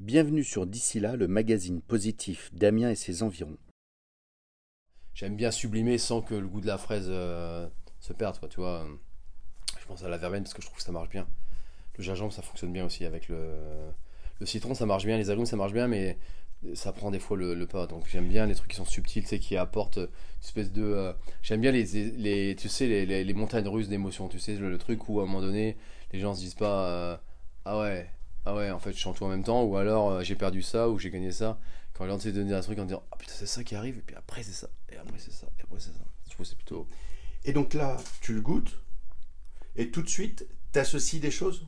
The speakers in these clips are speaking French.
Bienvenue sur D'ici là, le magazine positif d'Amiens et ses environs. J'aime bien sublimer sans que le goût de la fraise euh, se perde, quoi, tu vois. Je pense à la verveine parce que je trouve que ça marche bien. Le gingembre, ça fonctionne bien aussi avec le, le citron, ça marche bien, les agrumes, ça marche bien, mais ça prend des fois le, pas. Donc j'aime bien les trucs qui sont subtils, tu sais, qui apportent une espèce de. Euh, j'aime bien les, tu sais, les, les, montagnes russes d'émotions, tu sais, le, truc où à un moment donné, les gens se disent pas, euh, ah ouais, ah ouais, en fait, je chante tout en même temps, ou alors euh, j'ai perdu ça, ou j'ai gagné ça. Quand les gens te donner un truc en disant, ah putain, c'est ça qui arrive, et puis après c'est ça, et après c'est ça, et après c'est ça. Je trouve c'est plutôt. Et donc là, tu le goûtes, et tout de suite, t'associes des choses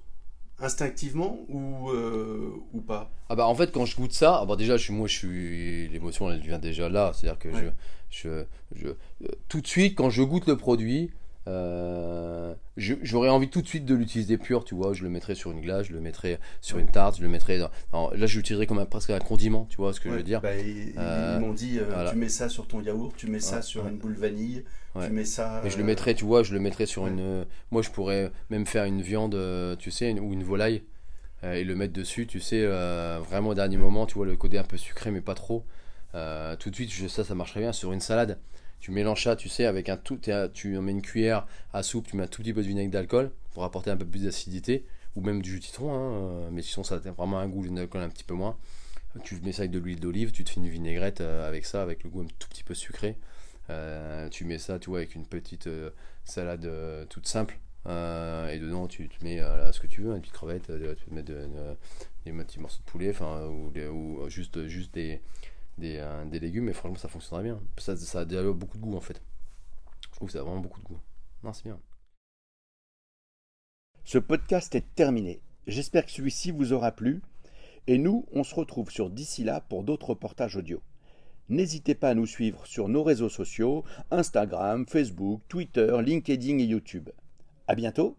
instinctivement ou, euh, ou pas? Ah bah en fait quand je goûte ça, ah bah déjà je suis moi je suis l'émotion elle vient déjà là, c'est-à-dire que je, je, je, euh, tout de suite quand je goûte le produit, euh, j'aurais envie tout de suite de l'utiliser pur, tu vois. Je le mettrais sur une glace, je le mettrais sur une tarte, je le mettrais. Dans, là, je l'utiliserais comme un, presque un condiment, tu vois ce que je veux dire. Bah, ils, euh, m'ont dit, euh, tu mets ça sur ton yaourt, tu mets ça sur une boule vanille, tu mets ça. Et je le mettrais, tu vois, je le mettrais sur une. Moi, je pourrais même faire une viande, tu sais, ou une volaille et le mettre dessus, tu sais, vraiment au dernier moment, tu vois, le côté un peu sucré, mais pas trop. Tout de suite, ça, ça marcherait bien sur une salade tu mélanges ça, tu sais, avec un tout, tu mets une cuillère à soupe, tu mets un tout petit peu de vinaigre d'alcool pour apporter un peu plus d'acidité, ou même du jus de citron, hein, euh, mais sinon ça a vraiment un goût, d'alcool un petit peu moins. Tu mets ça avec de l'huile d'olive, tu te fais une vinaigrette euh, avec ça, avec le goût un tout petit peu sucré. Euh, tu mets ça, tu vois, avec une petite salade toute simple. et dedans, tu te mets ce que tu veux, une petite crevette, tu peux mettre des petits morceaux de poulet, ou, ou, juste, juste des, des, euh, des, légumes, mais franchement, ça fonctionnerait bien. Ça, ça a déjà beaucoup de goût en fait. Je trouve que ça a vraiment beaucoup de goût. Non, c'est bien. Ce podcast est terminé. J'espère que celui-ci vous aura plu. Et nous, on se retrouve sur d'ici là pour d'autres reportages audio. N'hésitez pas à nous suivre sur nos réseaux sociaux Instagram, Facebook, Twitter, LinkedIn et YouTube. À bientôt